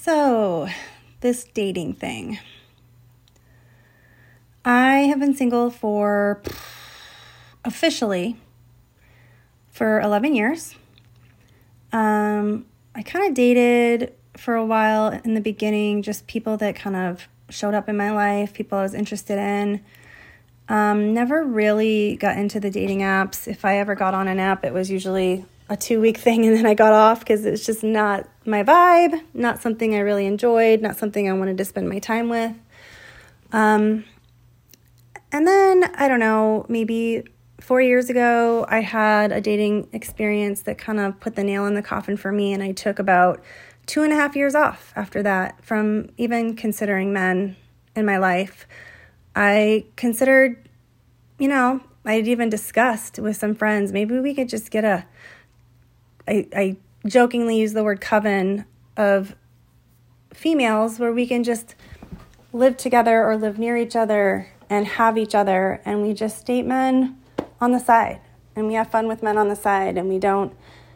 So, this dating thing. I have been single for officially for 11 years. Um, I kind of dated for a while in the beginning, just people that kind of showed up in my life, people I was interested in. Um, never really got into the dating apps. If I ever got on an app, it was usually a two week thing and then I got off because it's just not my vibe, not something I really enjoyed, not something I wanted to spend my time with. Um, and then, I don't know, maybe four years ago, I had a dating experience that kind of put the nail in the coffin for me, and I took about two and a half years off after that from even considering men in my life. I considered, you know, I'd even discussed with some friends maybe we could just get a. I, I jokingly use the word coven of females where we can just live together or live near each other and have each other and we just date men on the side and we have fun with men on the side and we don't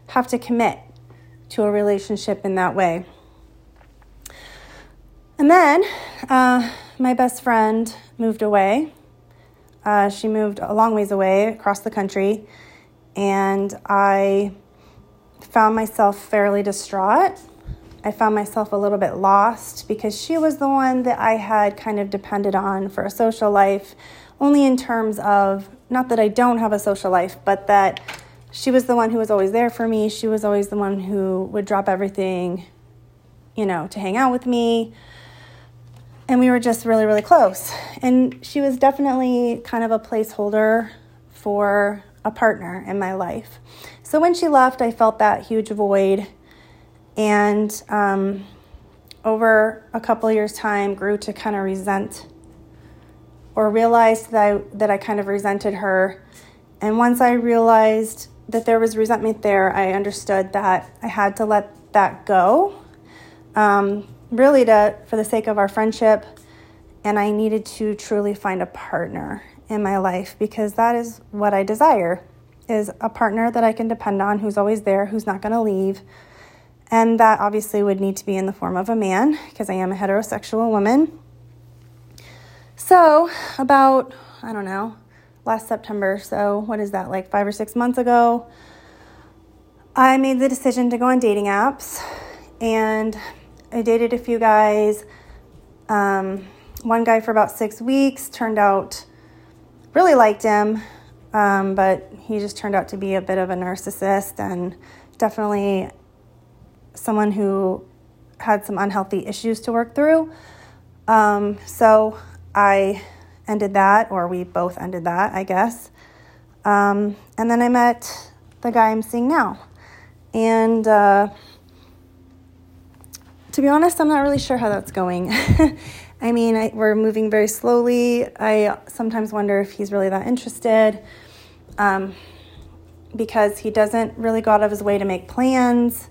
have to commit to a relationship in that way. And then uh, my best friend moved away. Uh, she moved a long ways away across the country, and I found myself fairly distraught. I found myself a little bit lost because she was the one that I had kind of depended on for a social life, only in terms of not that I don't have a social life, but that she was the one who was always there for me. She was always the one who would drop everything, you know, to hang out with me. And we were just really, really close. And she was definitely kind of a placeholder for a partner in my life. So when she left, I felt that huge void. And um, over a couple years' time, grew to kind of resent or realized that I, that I kind of resented her. And once I realized that there was resentment there, I understood that I had to let that go, um, really to for the sake of our friendship. And I needed to truly find a partner in my life because that is what I desire is a partner that I can depend on who's always there, who's not going to leave. And that obviously would need to be in the form of a man because I am a heterosexual woman. So, about, I don't know, last September, so what is that, like five or six months ago, I made the decision to go on dating apps and I dated a few guys. Um, one guy for about six weeks turned out really liked him, um, but he just turned out to be a bit of a narcissist and definitely someone who had some unhealthy issues to work through. Um, so I ended that, or we both ended that, I guess. Um, and then I met the guy I'm seeing now. And uh, to be honest, I'm not really sure how that's going. I mean, I, we're moving very slowly. I sometimes wonder if he's really that interested um, because he doesn't really go out of his way to make plans.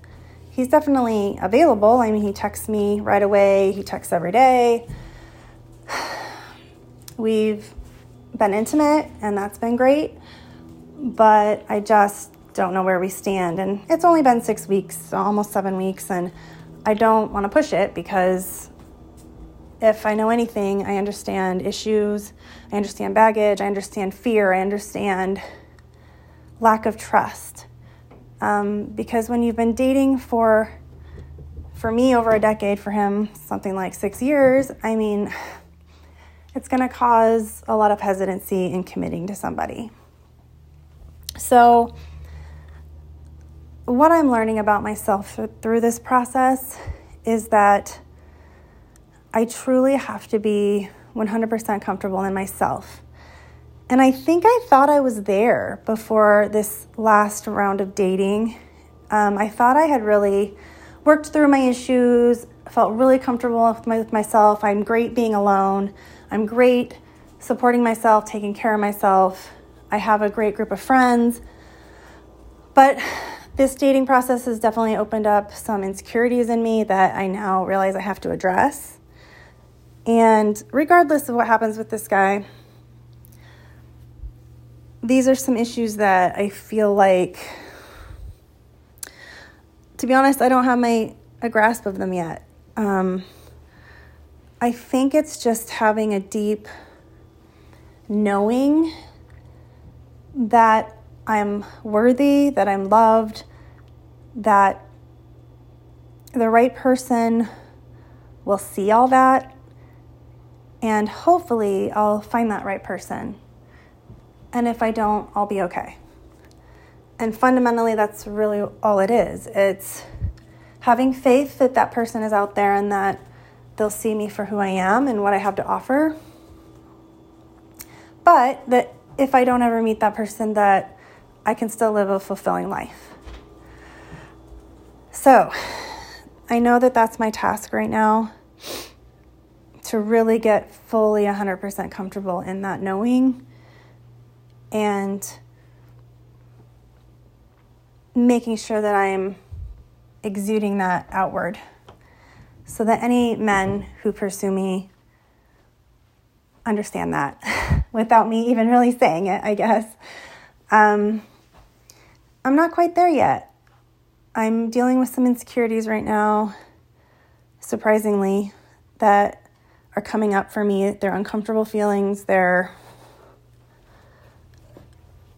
He's definitely available. I mean, he texts me right away, he texts every day. We've been intimate, and that's been great, but I just don't know where we stand. And it's only been six weeks, almost seven weeks, and I don't want to push it because if I know anything, I understand issues, I understand baggage, I understand fear, I understand lack of trust. Um, because when you've been dating for, for me, over a decade, for him, something like six years, I mean, it's going to cause a lot of hesitancy in committing to somebody. So, what I'm learning about myself through this process is that I truly have to be 100% comfortable in myself. And I think I thought I was there before this last round of dating. Um, I thought I had really worked through my issues, felt really comfortable with, my, with myself. I'm great being alone. I'm great supporting myself, taking care of myself. I have a great group of friends. But this dating process has definitely opened up some insecurities in me that I now realize I have to address. And regardless of what happens with this guy, these are some issues that I feel like, to be honest, I don't have my a grasp of them yet. Um, I think it's just having a deep knowing that I'm worthy, that I'm loved, that the right person will see all that, and hopefully I'll find that right person. And if I don't, I'll be okay. And fundamentally, that's really all it is. It's having faith that that person is out there and that they'll see me for who I am and what I have to offer. But that if I don't ever meet that person, that I can still live a fulfilling life. So, I know that that's my task right now to really get fully 100% comfortable in that knowing and making sure that I'm exuding that outward so that any men who pursue me understand that without me even really saying it, I guess. Um, I'm not quite there yet. I'm dealing with some insecurities right now, surprisingly, that are coming up for me. They're uncomfortable feelings, they're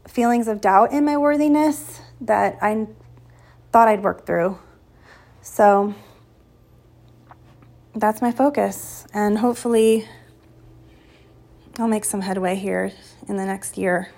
feelings of doubt in my worthiness that I thought I'd work through. So that's my focus, and hopefully, I'll make some headway here in the next year.